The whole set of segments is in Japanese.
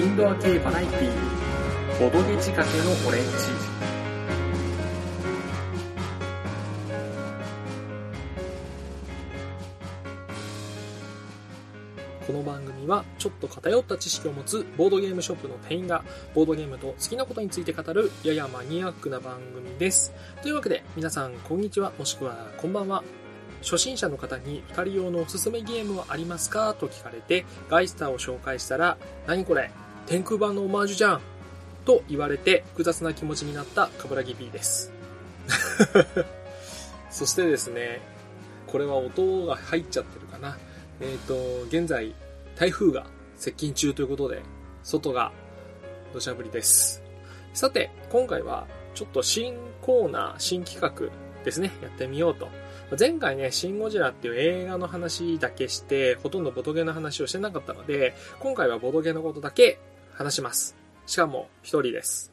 インドア系バラエティー、ボドゲ仕掛けのオレンジ。この番組はちょっと偏った知識を持つボードゲームショップの店員がボードゲームと好きなことについて語るややマニアックな番組です。というわけで皆さんこんにちはもしくはこんばんは。初心者の方に2人用のおすすめゲームはありますか？と聞かれてガイスターを紹介したら何これ？天空版のオマージュじゃんと言われて複雑な気持ちになったカブラギ P です。そしてですね、これは音が入っちゃってるかな。えっ、と、現在台風が接近中ということで、外が土砂降りです。さて、今回はちょっと新コーナー、新企画ですね、やってみようと。前回ね、シン・ゴジラっていう映画の話だけして、ほとんどボドゲの話をしてなかったので、今回はボドゲのことだけ話します。しかも、一人です。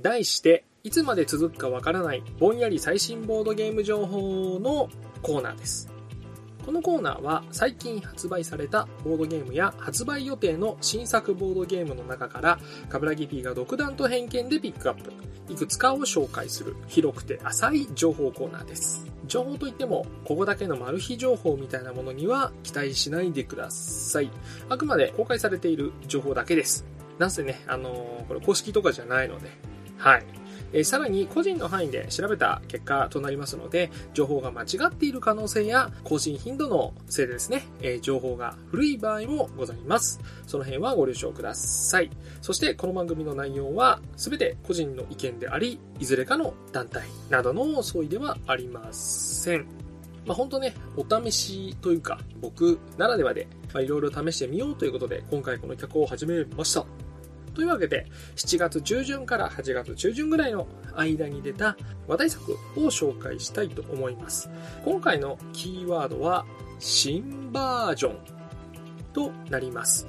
題して、いつまで続くかわからない、ぼんやり最新ボードゲーム情報のコーナーです。このコーナーは最近発売されたボードゲームや発売予定の新作ボードゲームの中から、カブラギ P が独断と偏見でピックアップ。いくつかを紹介する広くて浅い情報コーナーです。情報といっても、ここだけのマル秘情報みたいなものには期待しないでください。あくまで公開されている情報だけです。なんせね、あのこれ公式とかじゃないので、はい。えーさらに個人の範囲で調べた結果となりますので、情報が間違っている可能性や更新頻度のせいでですね、えー情報が古い場合もございます。その辺はご了承ください。そしてこの番組の内容は全て個人の意見であり、いずれかの団体などの相違ではありません。まあ本当ね、お試しというか、僕ならではで、まあいろいろ試してみようということで、今回この企画を始めました。というわけで、7月中旬から8月中旬ぐらいの間に出た話題作を紹介したいと思います。今回のキーワードは、新バージョンとなります。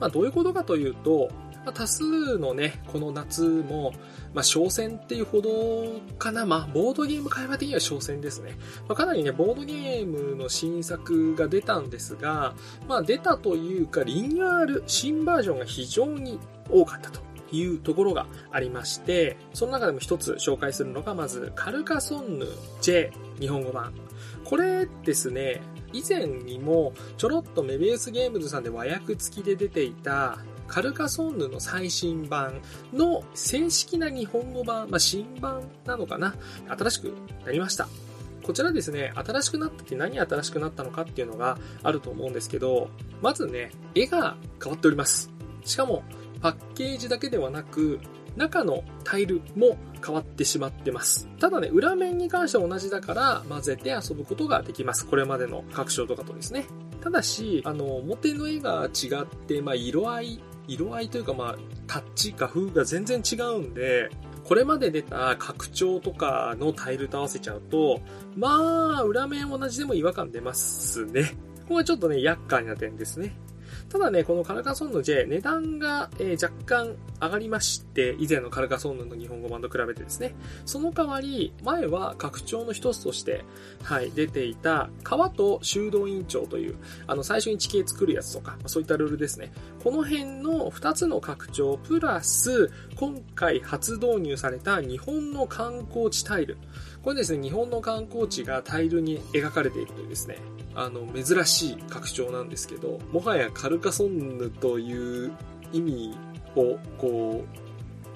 まあどういうことかというと、まあ多数のね、この夏も、まあ、商戦っていうほどかな。まあ、ボードゲーム会話的には商戦ですね。まあ、かなりね、ボードゲームの新作が出たんですが、まあ、出たというか、リニューアル、新バージョンが非常に多かったと。いうところがありまして、その中でも一つ紹介するのが、まず、カルカソンヌ J 日本語版。これですね、以前にもちょろっとメビウスゲームズさんで和訳付きで出ていたカルカソンヌの最新版の正式な日本語版、まあ、新版なのかな？新しくなりました。こちらですね、新しくなったって何新しくなったのかっていうのがあると思うんですけど、まずね、絵が変わっております。しかも、パッケージだけではなく、中のタイルも変わってしまってます。ただね、裏面に関しては同じだから混ぜて遊ぶことができます。これまでの拡張とかとですね。ただし、あの、表の絵が違って、まあ、色合い、色合いというかまあ、タッチ、画風が全然違うんで、これまで出た拡張とかのタイルと合わせちゃうと、まあ、裏面同じでも違和感出ますね。ここはちょっとね、厄介な点ですね。ただね、このカルカソンヌ J、値段が、えー若干上がりまして、以前のカルカソンヌの日本語版と比べてですね。その代わり、前は拡張の一つとして、はい、出ていた、川と修道院長という、あの、最初に地形作るやつとか、そういったルールですね。この辺の2つの拡張、プラス、今回初導入された日本の観光地タイル。これですね、日本の観光地がタイルに描かれているというですね、あの、珍しい拡張なんですけど、もはやカルカソンヌという意味を、こう、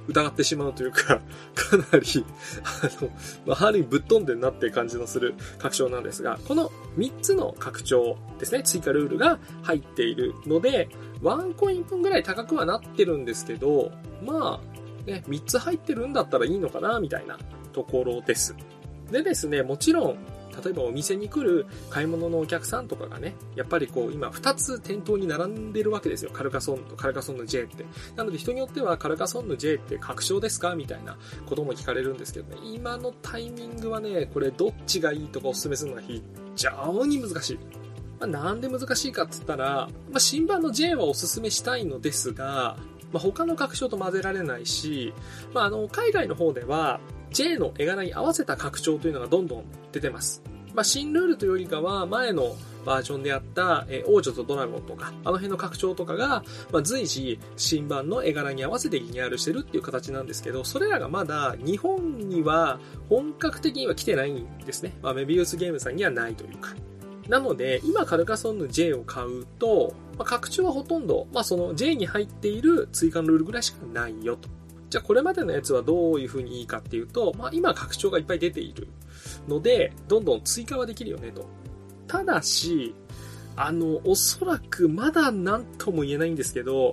疑ってしまうというか、かなり、あの、まあ、ある意味ぶっ飛んでんなって感じのする拡張なんですが、この3つの拡張ですね、追加ルールが入っているので、ワンコイン分ぐらい高くはなってるんですけど、まあ、ね、3つ入ってるんだったらいいのかな、みたいなところです。でですね、もちろん、例えばお店に来る買い物のお客さんとかがね、やっぱりこう今2つ店頭に並んでるわけですよ。カルカソンとカルカソンヌ J って。なので人によってはカルカソンヌ J って確証ですか？みたいなことも聞かれるんですけどね、今のタイミングはね、これどっちがいいとかおすすめするのが非常に難しい。まあ、なんで難しいかっつったら、まあ、新版の J はおすすめしたいのですが、まあ、他の拡張と混ぜられないし、まあ、あの、海外の方では J の絵柄に合わせた拡張というのがどんどん出てます。まあ、新ルールというよりかは、前のバージョンであった、えー、王女とドラゴンとか、あの辺の拡張とかが、まあ、随時新版の絵柄に合わせてリニューアルしてるっていう形なんですけど、それらがまだ日本には本格的には来てないんですね。まあ、メビウスゲームさんにはないというか。なので、今カルカソンヌ J を買うと、まあ、拡張はほとんど、まあ、その J に入っている追加のルールぐらいしかないよと。じゃあこれまでのやつはどういう風にいいかっていうと、まあ今拡張がいっぱい出ているので、どんどん追加はできるよねと。ただし、あの、おそらくまだ何とも言えないんですけど、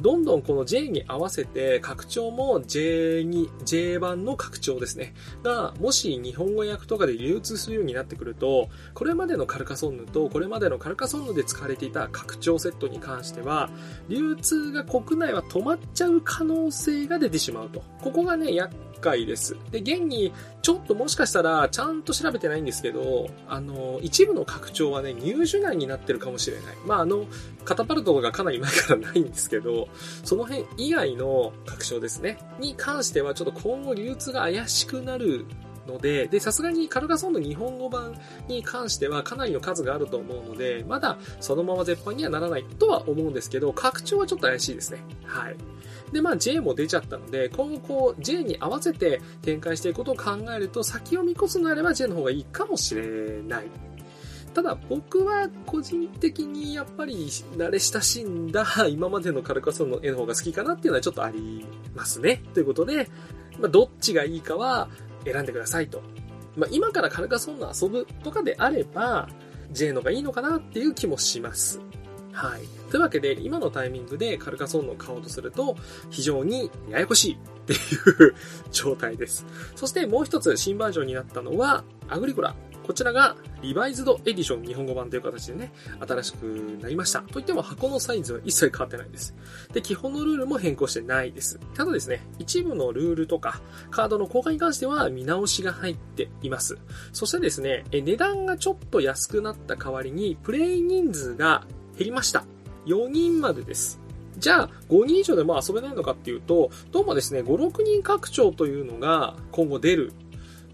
どんどんこの J に合わせて拡張も J に、J 版の拡張ですね。が、もし日本語訳とかで流通するようになってくると、これまでのカルカソンヌとこれまでのカルカソンヌで使われていた拡張セットに関しては、流通が国内は止まっちゃう可能性が出てしまうと。ここがね、厄回です。で、現に、ちょっともしかしたら、ちゃんと調べてないんですけど、あの、一部の拡張はね、入手内になってるかもしれない。まあ、あの、カタパルトがかなり前からないんですけど、その辺以外の拡張ですね、に関しては、ちょっと今後流通が怪しくなるので、で、さすがにカルガソンの日本語版に関してはかなりの数があると思うので、まだそのまま絶版にはならないとは思うんですけど、拡張はちょっと怪しいですね。はい。で、まあ J も出ちゃったので、今後こう J に合わせて展開していくことを考えると、先を見越すのであれば J の方がいいかもしれない。ただ僕は個人的にやっぱり慣れ親しんだ 今までのカルカソンの絵の方が好きかなっていうのはちょっとありますね。ということで、まあ、どっちがいいかは選んでくださいと。まあ、今からカルカソンの遊ぶとかであれば、J のがいいのかなっていう気もします。はい。というわけで、今のタイミングでカルカソンヌを買おうとすると、非常にややこしいっていう 状態です。そしてもう一つ新バージョンになったのは、アグリコラ。こちらがリバイズドエディション日本語版という形でね、新しくなりました。といっても箱のサイズは一切変わってないです。で、基本のルールも変更してないです。ただですね、一部のルールとか、カードの交換に関しては見直しが入っています。そしてですね、値段がちょっと安くなった代わりに、プレイ人数が減りました。4人までです。じゃあ、5人以上でも遊べないのかっていうと、どうもですね、5、6人拡張というのが今後出る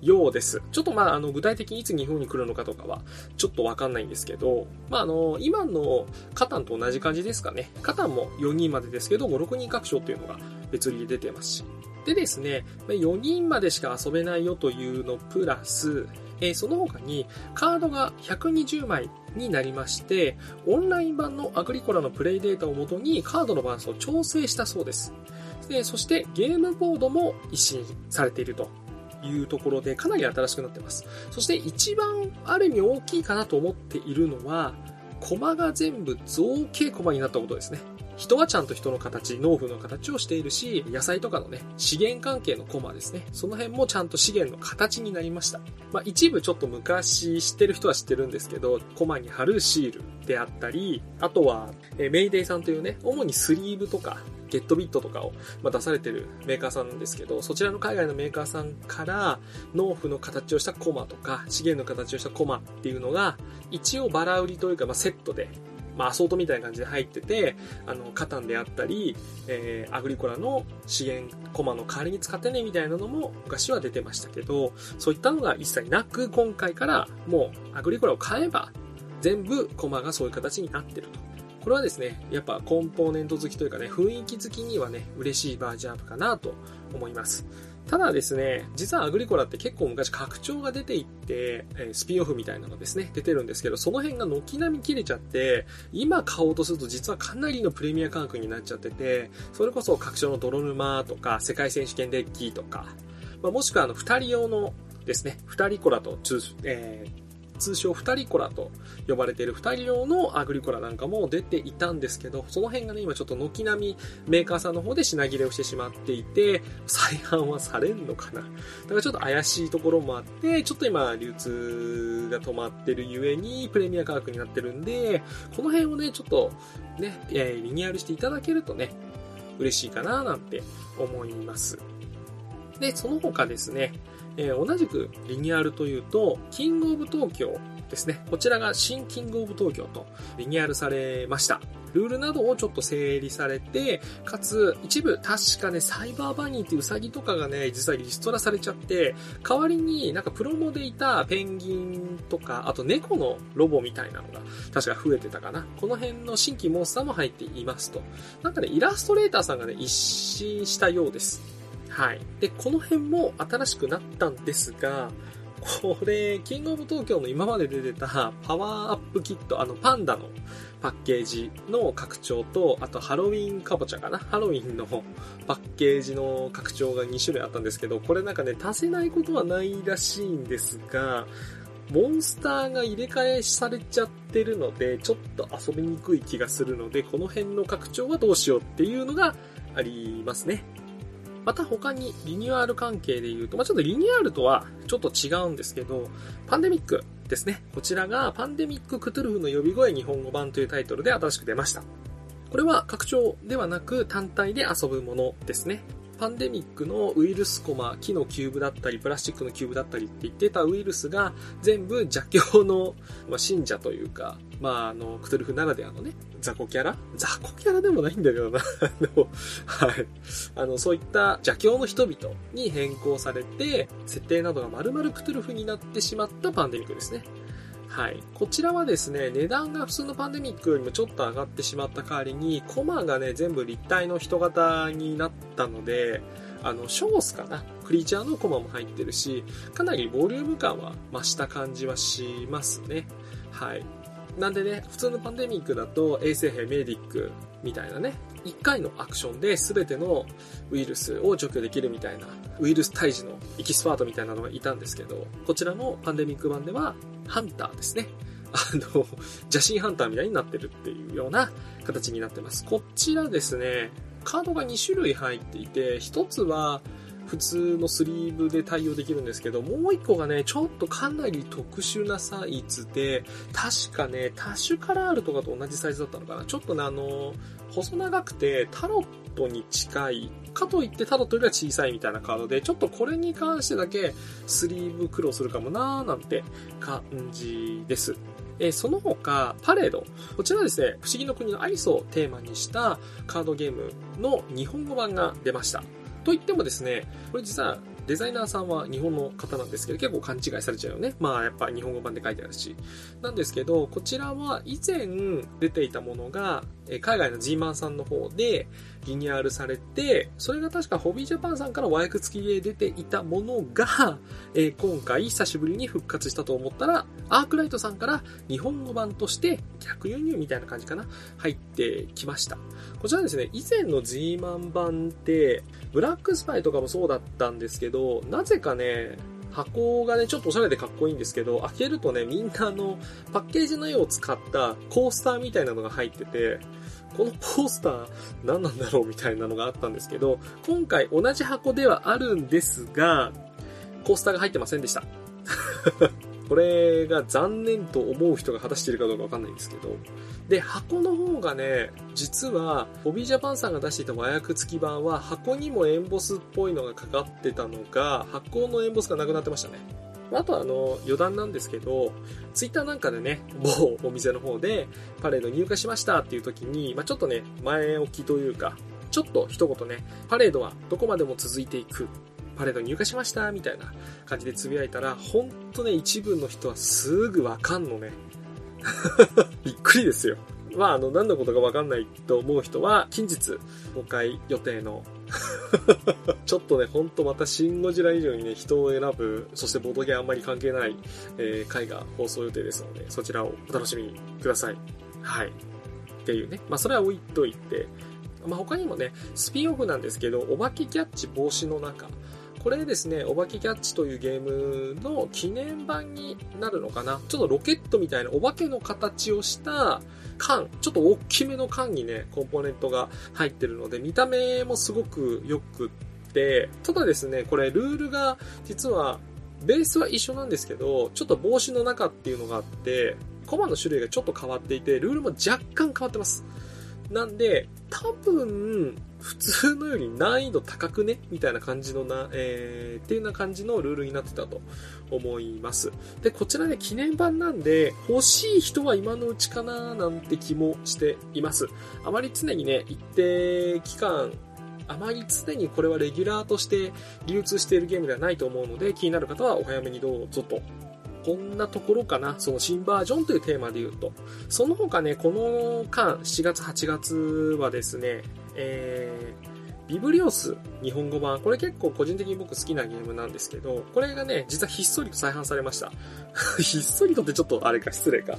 ようです。ちょっとまあ、あの、具体的にいつ日本に来るのかとかは、ちょっとわかんないんですけど、まあ、あの、今のカタンと同じ感じですかね。カタンも4人までですけど、5、6人拡張っていうのが別売りで出てますし。でですね、4人までしか遊べないよというのプラス、えー、その他にカードが120枚になりまして、オンライン版のアグリコラのプレイデータをもとにカードのバランスを調整したそうです。でそしてゲームボードも一新されているというところでかなり新しくなってます。そして一番ある意味大きいかなと思っているのは、コマが全部造形コマになったことですね。人はちゃんと人の形、農夫の形をしているし、野菜とかのね、資源関係のコマですね。その辺もちゃんと資源の形になりました。まあ一部ちょっと昔知ってる人は知ってるんですけど、コマに貼るシールであったり、あとは、えメイデイさんというね、主にスリーブとか、ゲットビットとかを、ま出されてるメーカーさんなんですけど、そちらの海外のメーカーさんから農夫の形をしたコマとか資源の形をしたコマっていうのが一応バラ売りというか、ま、セットでまあ、アソートみたいな感じで入ってて、あの、カタンであったり、えー、アグリコラの資源コマの代わりに使ってね、みたいなのも昔は出てましたけど、そういったのが一切なく、今回からもうアグリコラを買えば、全部コマがそういう形になってると。これはですね、やっぱコンポーネント好きというかね、雰囲気好きにはね、嬉しいバージョンアップかなと思います。ただですね、実はアグリコラって結構昔拡張が出ていって、スピンオフみたいなのですね、出てるんですけど、その辺が軒並み切れちゃって、今買おうとすると実はかなりのプレミア価格になっちゃってて、それこそ拡張の泥沼とか、世界選手権デッキとか、まあ、もしくはあの、二人用のですね、二人コラと、えー、通称二人コラと呼ばれている二人用のアグリコラなんかも出ていたんですけど、その辺がね、今ちょっと軒並みメーカーさんの方で品切れをしてしまっていて、再販はされんのかなだからちょっと怪しいところもあって、ちょっと今流通が止まってるゆえにプレミア価格になってるんで、この辺をね、ちょっとね、リニューアルしていただけるとね、嬉しいかななんて思います。で、その他ですね、えー、同じくリニューアルというと、キングオブ東京ですね。こちらが新キングオブ東京とリニューアルされました。ルールなどをちょっと整理されて、かつ一部確かね、サイバーバニーってうウサギとかがね、実はリストラされちゃって、代わりになんかプロモでいたペンギンとか、あと猫のロボみたいなのが確か増えてたかな。この辺の新規モンスターも入っていますと。なんかね、イラストレーターさんがね、一新したようです。はい。で、この辺も新しくなったんですが、これ、キングオブ東京の今まで出てたパワーアップキット、あのパンダのパッケージの拡張と、あとハロウィンカボチャかな？ハロウィンのパッケージの拡張が2種類あったんですけど、これなんかね、足せないことはないらしいんですが、モンスターが入れ替えされちゃってるので、ちょっと遊びにくい気がするので、この辺の拡張はどうしようっていうのがありますね。また他にリニューアル関係で言うと、まあ、ちょっとリニューアルとはちょっと違うんですけど、パンデミックですね。こちらがパンデミッククトゥルフの呼び声日本語版というタイトルで新しく出ました。これは拡張ではなく単体で遊ぶものですね。パンデミックのウイルスコマ、木のキューブだったり、プラスチックのキューブだったりって言ってたウイルスが全部邪教の、まあ、信者というか、まあ、あの、クトゥルフならではのね、雑魚キャラ？雑魚キャラでもないんだけどな。あの、はい。あの、そういった邪教の人々に変更されて、設定などが丸々クトゥルフになってしまったパンデミックですね。はい。こちらはですね、値段が普通のパンデミックよりもちょっと上がってしまった代わりに、コマがね、全部立体の人型になったので、あの、ショースかな？クリーチャーのコマも入ってるし、かなりボリューム感は増した感じはしますね。はい。なんでね、普通のパンデミックだと衛生兵メディックみたいなね、1回のアクションで全てのウイルスを除去できるみたいな、ウイルス退治のエキスパートみたいなのがいたんですけど、こちらのパンデミック版では、ハンターですね。あの、邪神ハンターみたいになってるっていうような形になってます。こちらですね、カードが2種類入っていて、1つは、普通のスリーブで対応できるんですけど、もう一個がね、ちょっとかなり特殊なサイズで、確かね、タッシュカラールとかと同じサイズだったのかな。ちょっとね、あの、細長くてタロットに近い、かといってタロットよりは小さいみたいなカードで、ちょっとこれに関してだけスリーブ苦労するかもなーなんて感じです。えー、その他、パレード。こちらですね、不思議の国のアリスをテーマにしたカードゲームの日本語版が出ました。といってもですね、これ実はデザイナーさんは日本の方なんですけど、結構勘違いされちゃうよね。まあやっぱ日本語版で書いてあるし。なんですけど、こちらは以前出ていたものが、海外の G マンさんの方でリニューアルされて、それが確かホビージャパンさんから和訳付きで出ていたものが、え、今回久しぶりに復活したと思ったら、アークライトさんから日本語版として逆輸入みたいな感じかな、入ってきました。こちらですね、以前の G マン版って、ブラックスパイとかもそうだったんですけど、なぜかね、箱がね、ちょっとおしゃれでかっこいいんですけど、開けるとね、みんなあの、パッケージの絵を使ったコースターみたいなのが入ってて、このコースター何なんだろうみたいなのがあったんですけど、今回同じ箱ではあるんですが、コースターが入ってませんでした。これが残念と思う人が果たしているかどうかわかんないんですけど、で、箱の方がね、実は、ホビージャパンさんが出していた和訳付き版は、箱にもエンボスっぽいのがかかってたのが、箱のエンボスがなくなってましたね。あとあの、余談なんですけど、ツイッターなんかでね、某お店の方で、パレード入荷しましたっていう時に、まあ、ちょっとね、前置きというか、ちょっと一言ね、パレードはどこまでも続いていく。パレード入荷しましたみたいな感じでつぶやいたら、ほんとね、一部の人はすぐわかんのね。びっくりですよ。まあ、あの、何のことかわかんないと思う人は、近日、公開予定の ちょっとね、ほんとまたシン・ゴジラ以上にね、人を選ぶ、そしてボドゲあんまり関係ない、えー、回が放送予定ですので、そちらをお楽しみください。はい。っていうね。まあ、それは置いといて、まあ、他にもね、スピンオフなんですけど、お化けキャッチ防止の中、これですね、お化けキャッチというゲームの記念版になるのかな？ちょっとロケットみたいなお化けの形をした缶、ちょっと大きめの缶にね、コンポーネントが入ってるので、見た目もすごく良くって、ただですね、これルールが実はベースは一緒なんですけど、ちょっと帽子の中っていうのがあって、コマの種類がちょっと変わっていて、ルールも若干変わってます。なんで、多分、普通のより難易度高くね？みたいな感じのな、えー、っていうような感じのルールになってたと思います。で、こちらね、記念版なんで、欲しい人は今のうちかななんて気もしています。あまり常にね、一定期間、あまり常にこれはレギュラーとして流通しているゲームではないと思うので、気になる方はお早めにどうぞとこんなところかな？その新バージョンというテーマで言うと。その他ね、この間、7月、8月はですね、えー、ビブリオス日本語版。これ結構個人的に僕好きなゲームなんですけど、これがね、実はひっそりと再販されました。ひっそりとってちょっとあれか、失礼か。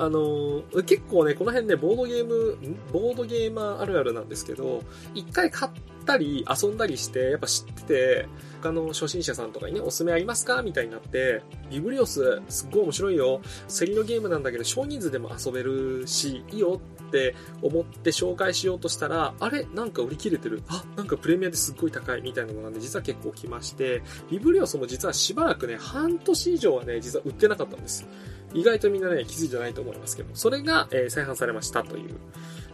あのー、結構ね、この辺ね、ボードゲーム、ボードゲーマーあるあるなんですけど、一回買ったり遊んだりして、やっぱ知ってて、他の初心者さんとかにね、おすすめありますか？みたいになって、ビブリオス、すっごい面白いよ。競りのゲームなんだけど、少人数でも遊べるし、いいよって思って紹介しようとしたら、あれ？なんか売り切れてる。あ、なんかプレミアですっごい高いみたいなのがね、実は結構来まして、ビブリオスも実はしばらくね、半年以上はね、実は売ってなかったんです。意外とみんなね、気づいてないと思いますけど、それが、えー、再販されましたという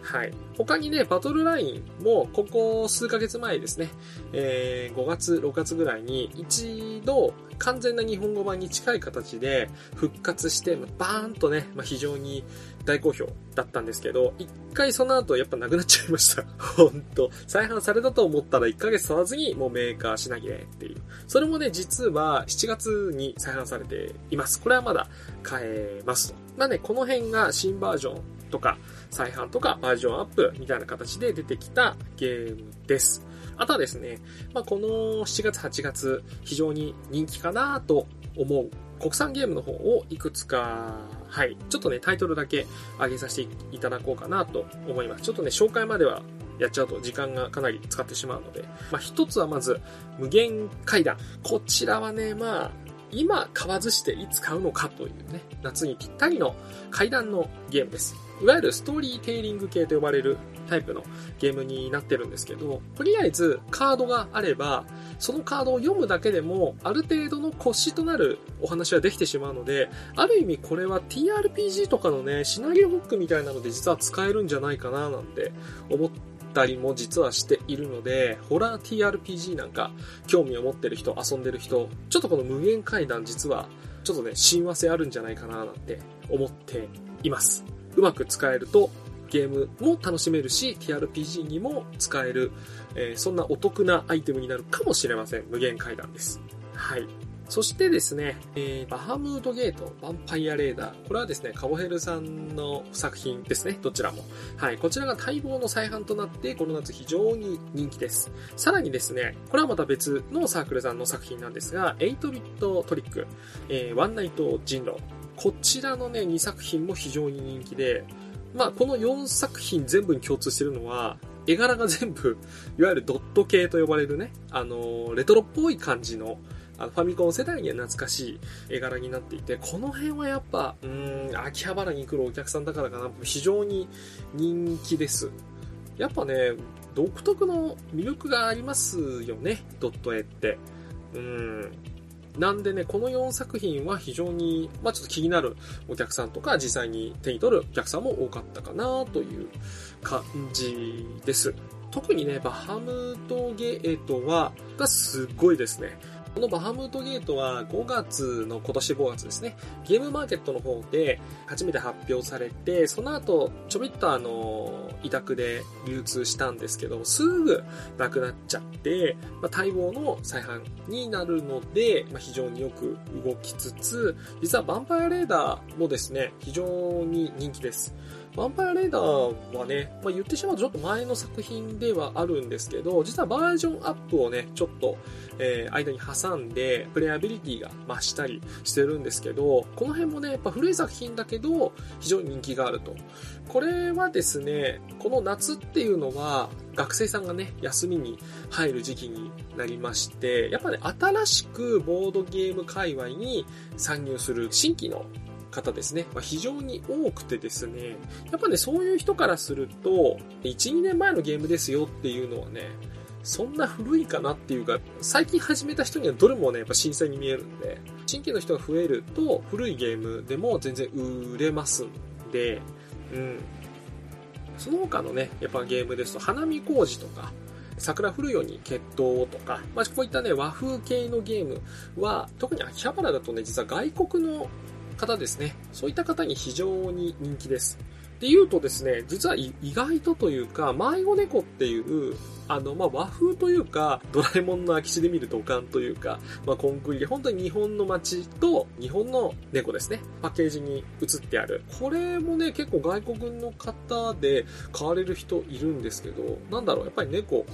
はい。他にね、バトルラインも、ここ数ヶ月前ですね、えー、5月、6月ぐらいに、一度、完全な日本語版に近い形で復活して、バーンとね、まあ、非常に大好評だったんですけど、一回その後やっぱなくなっちゃいました。ほんと。再販されたと思ったら1ヶ月経たずにもうメーカー品切れっていう。それもね、実は7月に再販されています。これはまだ買えますと。まあね、この辺が新バージョンとか、再販とかバージョンアップみたいな形で出てきたゲームです。あとはですね、まあ、この7月8月非常に人気かなと思う国産ゲームの方をいくつか、はい、ちょっとね、タイトルだけ上げさせていただこうかなと思います。ちょっとね、紹介まではやっちゃうと時間がかなり使ってしまうので、まあ、一つはまず、無限階段。こちらはね、まあ、今買わずしていつ買うのかというね、夏にぴったりの階段のゲームです。いわゆるストーリーテイリング系と呼ばれるタイプのゲームになってるんですけど、とりあえずカードがあれば、そのカードを読むだけでも、ある程度の腰となるお話はできてしまうので、ある意味これは TRPG とかのね、シナリオフックみたいなので実は使えるんじゃないかななんて思ってたりも実はしているので、ホラー TRPG なんか興味を持ってる人、遊んでる人、ちょっとこの無限階段実はちょっとね、親和性あるんじゃないかななんて思っています。うまく使えるとゲームも楽しめるし、TRPG にも使える、えー、そんなお得なアイテムになるかもしれません。無限階段です。はい。そしてですね、えー、バハムードゲート、ヴァンパイアレーダー。これはですね、カボヘルさんの作品ですね、どちらも。はい、こちらが待望の再販となって、この夏非常に人気です。さらにですね、これはまた別のサークルさんの作品なんですが、8ビットトリック、えー、ワンナイト人狼。こちらのね、2作品も非常に人気で、まあ、この4作品全部に共通してるのは、絵柄が全部、いわゆるドット系と呼ばれるね、あの、レトロっぽい感じの、あのファミコン世代には懐かしい絵柄になっていて、この辺はやっぱ、うん、秋葉原に来るお客さんだからかな、非常に人気です。やっぱね、独特の魅力がありますよね、ドット絵って。うん。なんでね、この4作品は非常に、まあちょっと気になるお客さんとか、実際に手に取るお客さんも多かったかなという感じです。特にね、バハムトゲートは、がすっごいですね。このバハムートゲートは5月の今年5月ですね、ゲームマーケットの方で初めて発表されて、その後ちょびっとあの、委託で流通したんですけど、すぐなくなっちゃって、まあ、待望の再販になるので、まあ、非常によく動きつつ、実はヴァンパイアレーダーもですね、非常に人気です。ヴァンパイアレーダーはね、まあ、言ってしまうとちょっと前の作品ではあるんですけど、実はバージョンアップをね、ちょっと、えー、間に挟んで、プレイアビリティが増したりしてるんですけど、この辺もね、やっぱ古い作品だけど、非常に人気があると。これはですね、この夏っていうのは、学生さんがね、休みに入る時期になりまして、やっぱね、新しくボードゲーム界隈に参入する新規の方ですね、まあ、非常に多くてですね、やっぱね、そういう人からすると、1、2年前のゲームですよっていうのはね、そんな古いかなっていうか、最近始めた人にはどれもね、やっぱ新鮮に見えるんで、新規の人が増えると、古いゲームでも全然売れますんで、うん。その他のね、やっぱゲームですと、花見工事とか、桜降るように決闘とか、まあ、こういったね、和風系のゲームは、特に秋葉原だとね、実は外国の方ですね、そういった方に非常に人気です。で言うとですね、実は意外とというか、迷子猫っていう、あの、まあ、和風というか、ドラえもんの空き地で見る土管というか、まあ、コンクリで、本当に日本の街と日本の猫ですね。パッケージに映ってある。これもね、結構外国の方で買われる人いるんですけど、なんだろう、やっぱり猫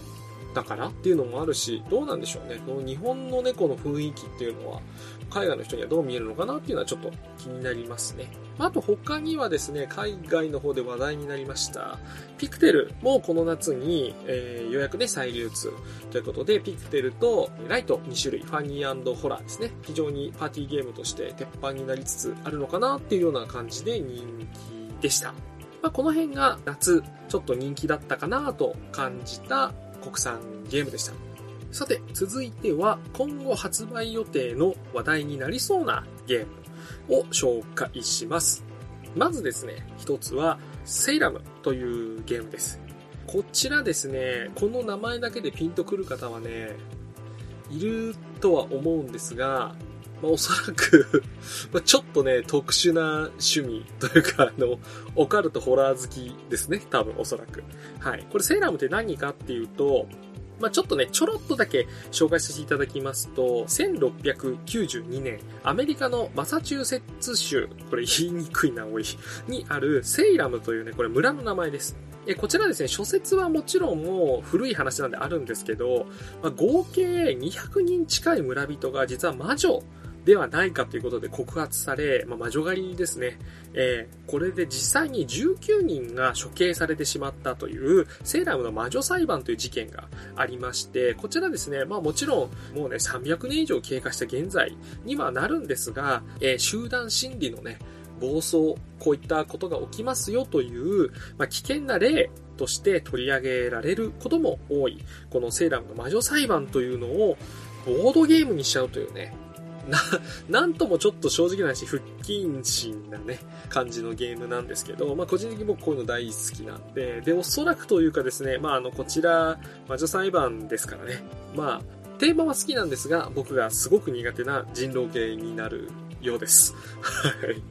だからっていうのもあるし、どうなんでしょうね。この日本の猫の雰囲気っていうのは、海外の人にはどう見えるのかなっていうのはちょっと気になりますね。あと他にはですね、海外の方で話題になりました。ピクテルもこの夏に、えー、予約で再流通ということで、ピクテルとライト2種類、ファニーホラーですね。非常にパーティーゲームとして鉄板になりつつあるのかなっていうような感じで人気でした。まあ、この辺が夏、ちょっと人気だったかなと感じた国産ゲームでした。さて、続いては今後発売予定の話題になりそうなゲームを紹介します。まずですね、一つはセイラムというゲームです。こちらですね、この名前だけでピンとくる方はね、いるとは思うんですが、まあ、おそらく まちょっとね、特殊な趣味というか、あの、オカルトホラー好きですね。多分、おそらく。はい。これ、セーラムって何かっていうと、まあ、ちょっとね、ちょろっとだけ紹介させていただきますと、1692年、アメリカのマサチューセッツ州、これ言いにくいな、おい、にあるセイラムというね、これ村の名前です。えこちらですね、諸説はもちろんもう古い話なんであるんですけど、まあ、合計200人近い村人が実は魔女ではないかということで告発され、まあ、魔女狩りですね。えー、これで実際に19人が処刑されてしまったという、セーラムの魔女裁判という事件がありまして、こちらですね、まあもちろん、もうね、300年以上経過した現在にはなるんですが、えー、集団心理のね、暴走、こういったことが起きますよという、まあ、危険な例として取り上げられることも多い、このセーラムの魔女裁判というのを、ボードゲームにしちゃうというね、な、なんともちょっと正直な話、不謹慎なね、感じのゲームなんですけど、まあ個人的に僕こういうの大好きなんで、で、おそらくというかですね、まああの、こちら、魔女裁判ですからね、まあ、テーマは好きなんですが、僕がすごく苦手な人狼系になるようです。はい。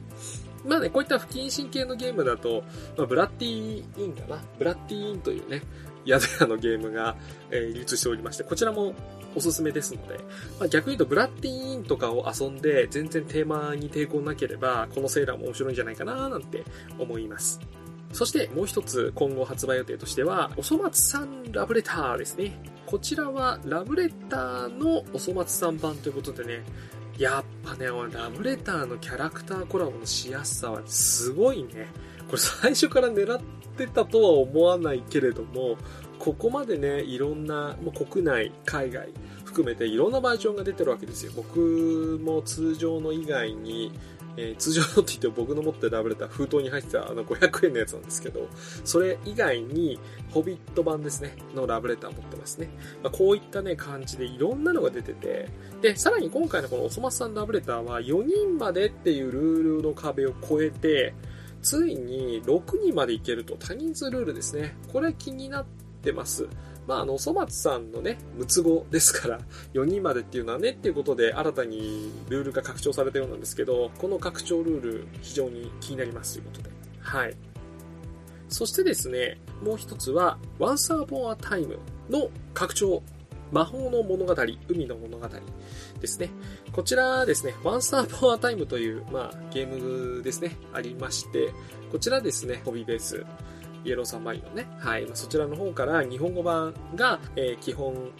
まあね、こういった不謹慎系のゲームだと、まあ、ブラッディーインかな？ブラッディーインというね、宿屋のゲームが、えー、流通しておりまして、こちらもおすすめですので、まあ、逆に言うとブラッディーンとかを遊んで全然テーマに抵抗なければ、このセーラーも面白いんじゃないかななんて思います。そしてもう一つ今後発売予定としては、おそ松さんラブレターですね。こちらはラブレターのおそ松さん版ということでね、やっぱね、ラブレターのキャラクターコラボのしやすさはすごいね。これ最初から狙ってたとは思わないけれども、ここまでね、いろんな、もう国内、海外含めていろんなバージョンが出てるわけですよ。僕も通常の以外に、えー、通常のって言って僕の持ってラブレター封筒に入ってたあの500円のやつなんですけど、それ以外に、ホビット版ですね、のラブレター持ってますね。まあ、こういったね、感じでいろんなのが出てて、で、さらに今回のこのおそ松さんラブレターは4人までっていうルールの壁を超えて、ついに6人までいけると多人数ルールですね。これ気になってます。まあ、あの、粗松さんのね、六つ子ですから、4人までっていうのはね、っていうことで、新たにルールが拡張されたようなんですけど、この拡張ルール、非常に気になりますということで。はい。そしてですね、もう一つは、Once Upon a Time の拡張、魔法の物語、海の物語ですね。こちらですね、Once Upon a Time という、まあ、ゲームですね、ありまして、こちらですね、ホビーベース。イエローサンマリンね、はい、そちらの方から日本語版が、えー、基本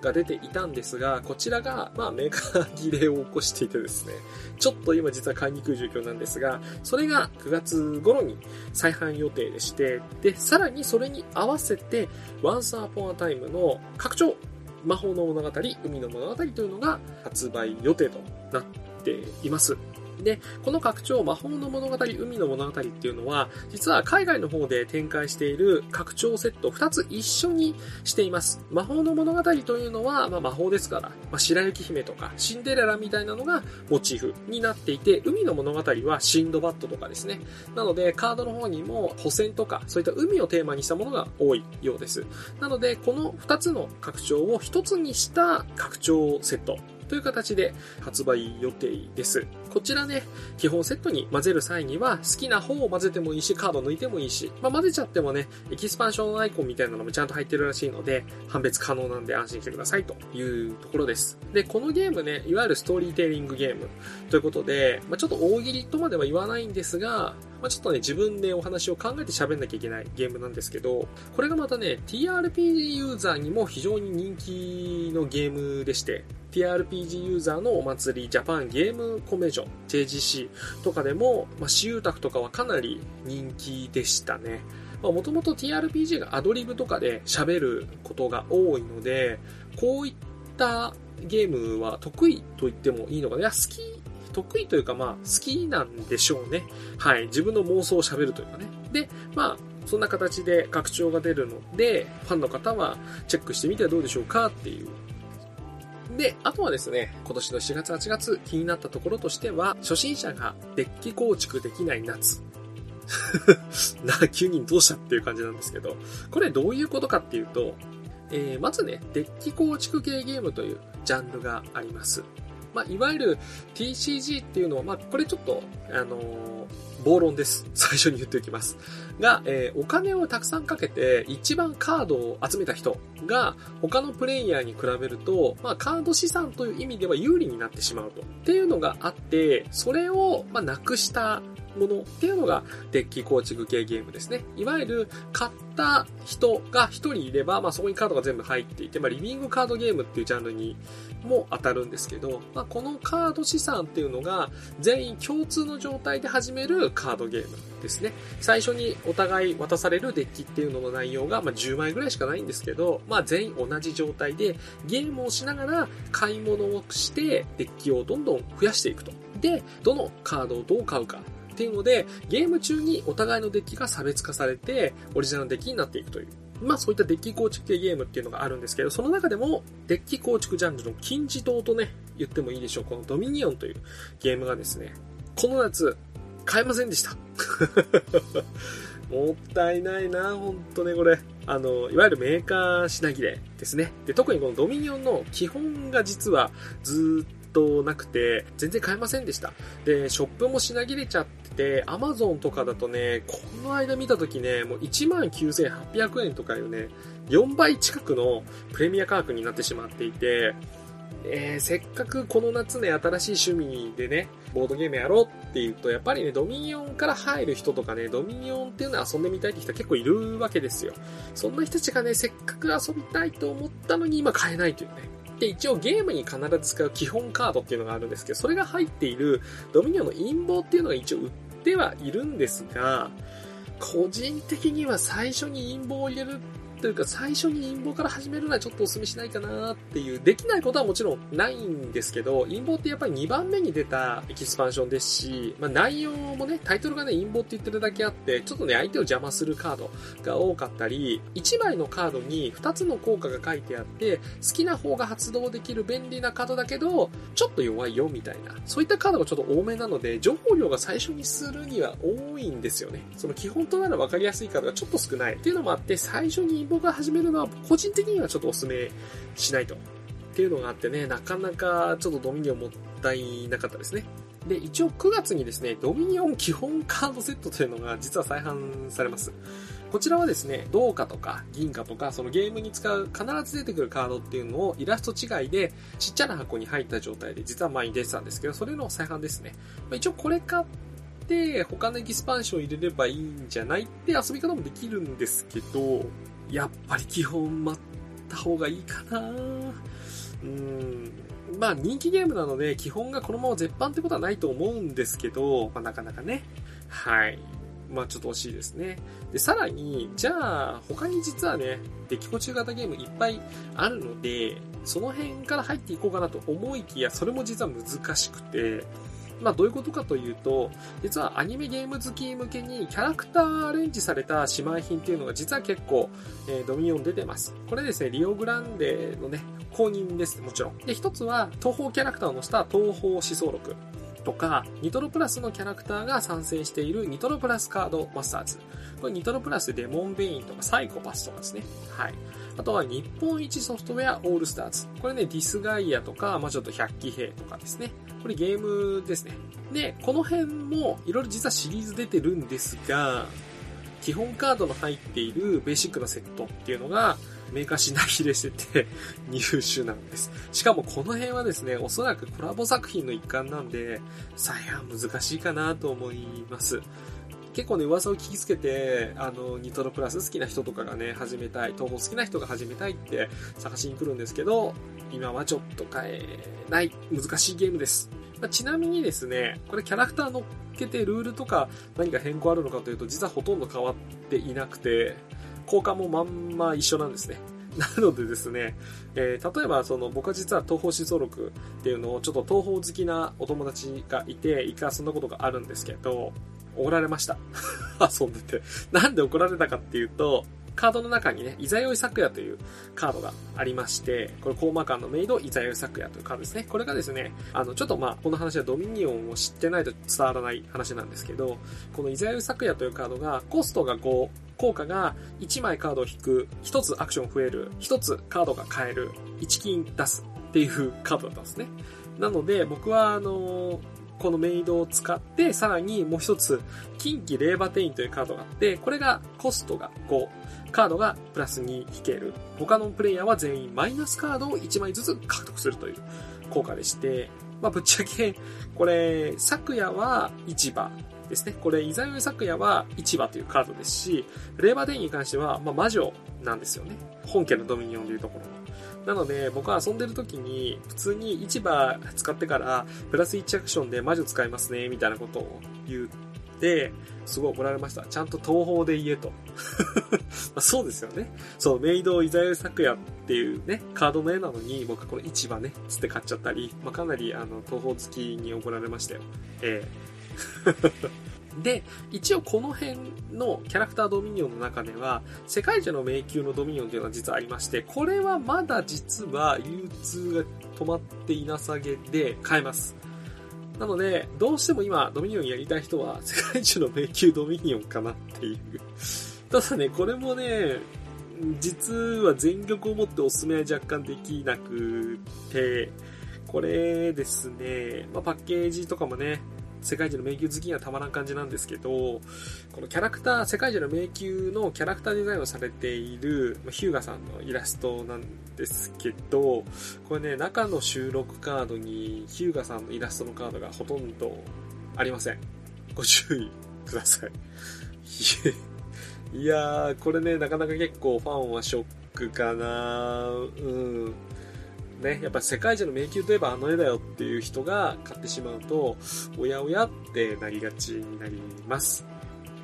が出ていたんですが、こちらが、まあ、メーカー切れを起こしていてですね、ちょっと今実は買いにくい状況なんですが、それが9月頃に再販予定でして、で、さらにそれに合わせて、Once Upon a Time の拡張、魔法の物語、海の物語というのが発売予定となっています。で、この拡張、魔法の物語、海の物語っていうのは、実は海外の方で展開している拡張セット2つ一緒にしています。魔法の物語というのは、まあ、魔法ですから、まあ、白雪姫とかシンデレラみたいなのがモチーフになっていて、海の物語はシンドバッドとかですね。なので、カードの方にも保線とか、そういった海をテーマにしたものが多いようです。なので、この2つの拡張を1つにした拡張セットという形で発売予定です。こちらね、基本セットに混ぜる際には、好きな方を混ぜてもいいし、カード抜いてもいいし、まあ、混ぜちゃってもね、エキスパンションアイコンみたいなのもちゃんと入ってるらしいので、判別可能なんで安心してくださいというところです。で、このゲームね、いわゆるストーリーテーリングゲームということで、まあ、ちょっと大喜利とまでは言わないんですが、まあ、ちょっとね、自分でお話を考えて喋んなきゃいけないゲームなんですけど、これがまたね、TRPG ユーザーにも非常に人気のゲームでして、TRPG ユーザーのお祭りジャパンゲームコンベンション JGC とかでも、まあ、私有宅とかはかなり人気でしたね。もともと TRPG がアドリブとかで喋ることが多いので、こういったゲームは得意と言ってもいいのかな。好き、得意というかまあ好きなんでしょうね。はい。自分の妄想を喋るというかね。で、まあ、そんな形で拡張が出るので、ファンの方はチェックしてみてはどうでしょうかっていうで、あとはですね、今年の4月8月気になったところとしては、初心者がデッキ構築できない夏。な、急にどうしたっていう感じなんですけど、これどういうことかっていうと、えー、まずね、デッキ構築系ゲームというジャンルがあります。まあ、いわゆる TCG っていうのは、まあ、これちょっと、あの、暴論です。最初に言っておきます。が、えー、お金をたくさんかけて一番カードを集めた人が他のプレイヤーに比べると、まあ、カード資産という意味では有利になってしまうと。っていうのがあって、それを、まあ、なくしたものっていうのがデッキ構築系ゲームですね。いわゆる買った人が一人いれば、まあそこにカードが全部入っていて、まあリビングカードゲームっていうジャンルにも当たるんですけど、まあこのカード資産っていうのが全員共通の状態で始めるカードゲームですね。最初にお互い渡されるデッキっていうのの内容が、まあ10枚ぐらいしかないんですけど、まあ全員同じ状態でゲームをしながら買い物をしてデッキをどんどん増やしていくと。で、どのカードをどう買うかっていうので、ゲーム中にお互いのデッキが差別化されて、オリジナルのデッキになっていくという。まあそういったデッキ構築系ゲームっていうのがあるんですけど、その中でも、デッキ構築ジャンルの金字塔とね、言ってもいいでしょう。このドミニオンというゲームがですね、この夏、買えませんでした。もったいないな、ほんとね、これ。あの、いわゆるメーカー品切れですね。で、特にこのドミニオンの基本が実はずっとなくて、全然買えませんでした。で、ショップも品切れちゃってて、アマゾンとかだとね、この間見た時ね、もう1万9800円とかいうね、4倍近くのプレミア価格になってしまっていて、えー、せっかくこの夏ね、新しい趣味でね、ボードゲームやろうって言うと、やっぱりね、ドミニオンから入る人とかね、ドミニオンっていうのは遊んでみたいって人は結構いるわけですよ。そんな人たちがね、せっかく遊びたいと思ったのに今買えないというね。で、一応ゲームに必ず使う基本カードっていうのがあるんですけど、それが入っているドミニオンの陰謀っていうのが一応売ってはいるんですが、個人的には最初に陰謀を入れるというか最初に陰謀から始めるのはちょっとお勧めしないかなっていう、できないことはもちろんないんですけど、陰謀ってやっぱり2番目に出たエキスパンションですし、まあ内容もね、タイトルがね、陰謀って言ってるだけあって、ちょっとね、相手を邪魔するカードが多かったり、1枚のカードに2つの効果が書いてあって、好きな方が発動できる便利なカードだけど、ちょっと弱いよみたいな、そういったカードがちょっと多めなので、情報量が最初にするには多いんですよね。その基本となる分かりやすいカードがちょっと少ないっていうのもあって、最初に陰謀が始めるのは個人的にはちょっとお勧めしないと。っていうのがあってね、なかなかちょっとドミニオンもったいなかったですね。で、一応9月にですね、ドミニオン基本カードセットというのが実は再販されます。こちらはですね、銅貨とか銀貨とか、そのゲームに使う必ず出てくるカードっていうのをイラスト違いでちっちゃな箱に入った状態で実は前に出てたんですけど、それの再販ですね。まあ、一応これ買って、他のエキスパンション入れればいいんじゃないって遊び方もできるんですけど、やっぱり基本待った方がいいかなうん。まあ人気ゲームなので基本がこのまま絶版ってことはないと思うんですけど、まあなかなかね。はい。まあちょっと惜しいですね。で、さらに、じゃあ他に実はね、デキコ中型ゲームいっぱいあるので、その辺から入っていこうかなと思いきや、それも実は難しくて、まあどういうことかというと、実はアニメゲーム好き向けにキャラクターアレンジされた姉妹品っていうのが実は結構、えー、ドミニオン出てます。これですね、リオグランデのね、公認です、もちろん。で、一つは、東方キャラクターを載せた東方思想録。とか、ニトロプラスのキャラクターが参戦しているニトロプラスカードマスターズ。これニトロプラスデモンベインとかサイコパスとかですね。はい。あとは日本一ソフトウェアオールスターズ。これね、ディスガイアとか、まあちょっと百鬼兵とかですね。これゲームですね。で、この辺もいろいろ実はシリーズ出てるんですが、基本カードの入っているベーシックなセットっていうのが、メーカー品切れしてて 入手なんです。しかもこの辺はですね、おそらくコラボ作品の一環なんで、さや難しいかなと思います。結構ね、噂を聞きつけて、あの、ニトロプラス好きな人とかがね、始めたい、東宝好きな人が始めたいって探しに来るんですけど、今はちょっと買えない難しいゲームです。まあ、ちなみにですね、これキャラクター乗っけてルールとか何か変更あるのかというと、実はほとんど変わっていなくて、交換もまんま一緒なんですね。なのでですね、えー、例えばその僕は実は東方思想録っていうのをちょっと東方好きなお友達がいて、一回遊んだことがあるんですけど、怒られました。遊んでて。なんで怒られたかっていうと、カードの中にね、イザヨイクヤというカードがありまして、これコーマ館のメイドイザヨイクヤというカードですね。これがですね、あの、ちょっとまあ、この話はドミニオンを知ってないと伝わらない話なんですけど、このイザヨイクヤというカードが、コストが5、効果が1枚カードを引く、1つアクション増える、1つカードが買える、1金出すっていうカードだったんですね。なので、僕はあのこのメイドを使って、さらにもう一つ、近畿レーバテインというカードがあって、これがコストが5、カードがプラス2引ける。他のプレイヤーは全員マイナスカードを1枚ずつ獲得するという効果でして、まあ、ぶっちゃけ、これ、昨夜は市場ですね。これ、イザヨイ昨夜は市場というカードですし、レーバーデインに関しては、まあ、魔女なんですよね。本家のドミニオンというところ。なので、僕は遊んでる時に、普通に市場使ってから、プラス1アクションで魔女使いますね、みたいなことを言って、すごい怒られました。ちゃんと東方で言えと。まそうですよね。そう、メイドイザヨ昨夜っていうね、カードの絵なのに、僕はこの市場ね、つって買っちゃったり、まあ、かなりあの、東方好きに怒られましたよ。ええーで、一応この辺のキャラクタードミニオンの中では、世界中の迷宮のドミニオンというのは実はありまして、これはまだ実は流通が止まっていなさげで買えます。なので、どうしても今ドミニオンやりたい人は、世界中の迷宮ドミニオンかなっていう。ただね、これもね、実は全力を持っておすすめは若干できなくて、これですね、まあ、パッケージとかもね、世界一の迷宮好きにはたまらん感じなんですけど、このキャラクター、世界一の迷宮のキャラクターデザインをされている、ヒューガさんのイラストなんですけど、これね、中の収録カードにヒューガさんのイラストのカードがほとんどありません。ご注意ください。いやー、これね、なかなか結構ファンはショックかなうん。ね、やっぱ世界中の迷宮といえばあの絵だよっていう人が買ってしまうと、おやおやってなりがちになります。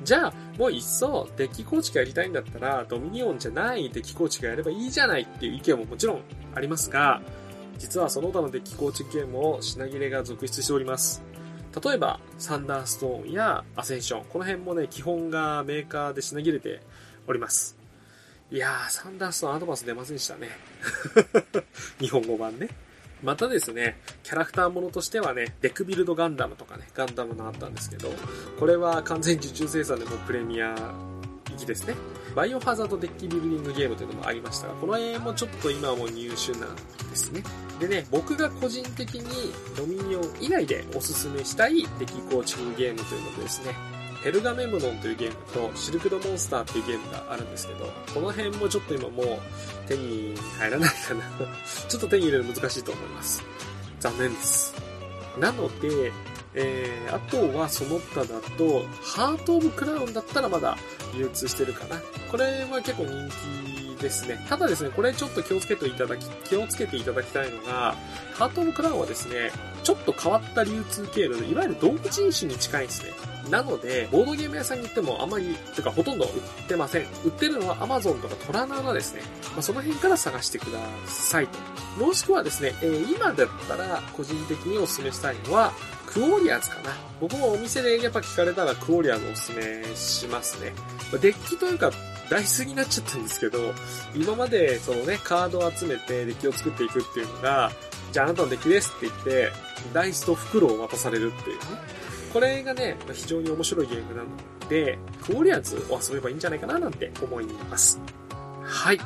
じゃあ、もういっそ、デッキ構築やりたいんだったら、ドミニオンじゃないデッキ構築やればいいじゃないっていう意見ももちろんありますが、実はその他のデッキ構築ゲームを品切れが続出しております。例えば、サンダーストーンやアセンション、この辺もね、基本がメーカーで品切れております。いやー、サンダーストンアドバンス出ませんでしたね。日本語版ね。またですね、キャラクターものとしてはね、デクビルドガンダムとかね、ガンダムのあったんですけど、これは完全受注生産でもプレミア行きですね。バイオハザードデッキビルディングゲームというのもありましたが、この辺もちょっと今はもう入手なんですね。でね、僕が個人的にドミニオン以外でおすすめしたいデッキ構築ゲームというのですね、ペルガメムノンというゲームとシルクドモンスターっていうゲームがあるんですけど、この辺もちょっと今もう手に入らないかな ちょっと手に入れるの難しいと思います。残念です。なので、えー、あとはその他だと、ハートオブクラウンだったらまだ流通してるかな。これは結構人気ですね。ただですね、これちょっと気をつけていただき、気をつけていただきたいのが、ハートオブクラウンはですね、ちょっと変わった流通経路で、いわゆる同人誌に近いんですね。なので、ボードゲーム屋さんに行ってもあまり、というかほとんど売ってません。売ってるのは Amazon とかトラナーですね。まあ、その辺から探してくださいと。もしくはですね、えー、今だったら個人的にお勧めしたいのは、クオリアーズかな。僕もお店でやっぱ聞かれたらクオリアーズおすすめしますね。デッキというか、ダイスになっちゃったんですけど、今までそのね、カードを集めてデッキを作っていくっていうのが、じゃああなたのデッキですって言って、ダイスと袋を渡されるっていうね。これがね、非常に面白いゲームなので、クオリアーズを遊べばいいんじゃないかななんて思います。はい。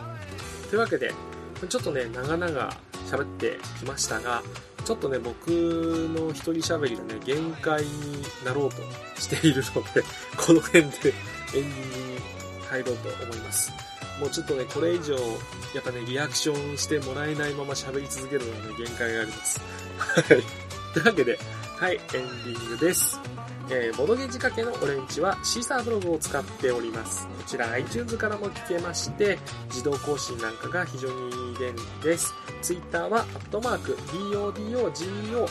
というわけで、ちょっとね、長々喋ってきましたが、ちょっとね、僕の一人喋りがね、限界になろうとしているので、この辺でエンディングに入ろうと思います。もうちょっとね、これ以上、やっぱね、リアクションしてもらえないまま喋り続けるのはね、限界があります。はい。というわけで、はい、エンディングです。えー、ボドゲ仕掛けのオレンジはシーサーブログを使っております。こちら iTunes からも聞けまして、自動更新なんかが非常に便利です。Twitter は、アットマーク、DODOGORE、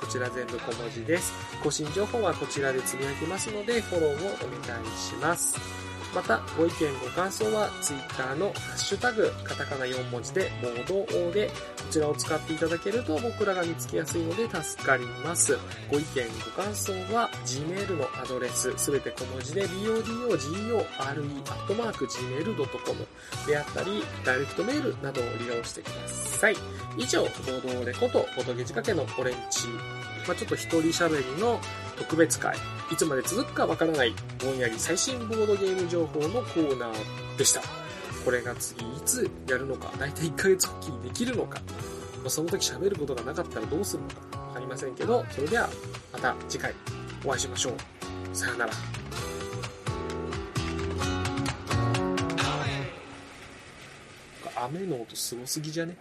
こちら全部小文字です。更新情報はこちらでつぶやきますので、フォローをお願いします。また、ご意見ご感想は Twitter のハッシュタグ、カタカナ4文字で、ボード王で、こちらを使っていただけると僕らが見つけやすいので助かります。ご意見ご感想は、Gmail のアドレス、すべて小文字で、bodogore.gmail.com であったり、ダイレクトメールなどを利用してください。以上、ボード王でこと、ボトゲ仕掛けのオレンジまあ、ちょっと一人喋りの特別会、いつまで続くかわからない、ぼんやり最新ボードゲーム情報のコーナーでした。これが次いつやるのか、だいたい1ヶ月おきにできるのか、まあ、その時喋ることがなかったらどうするのかわかりませんけど、それではまた次回お会いしましょう。さよなら。雨の音すごすぎじゃね？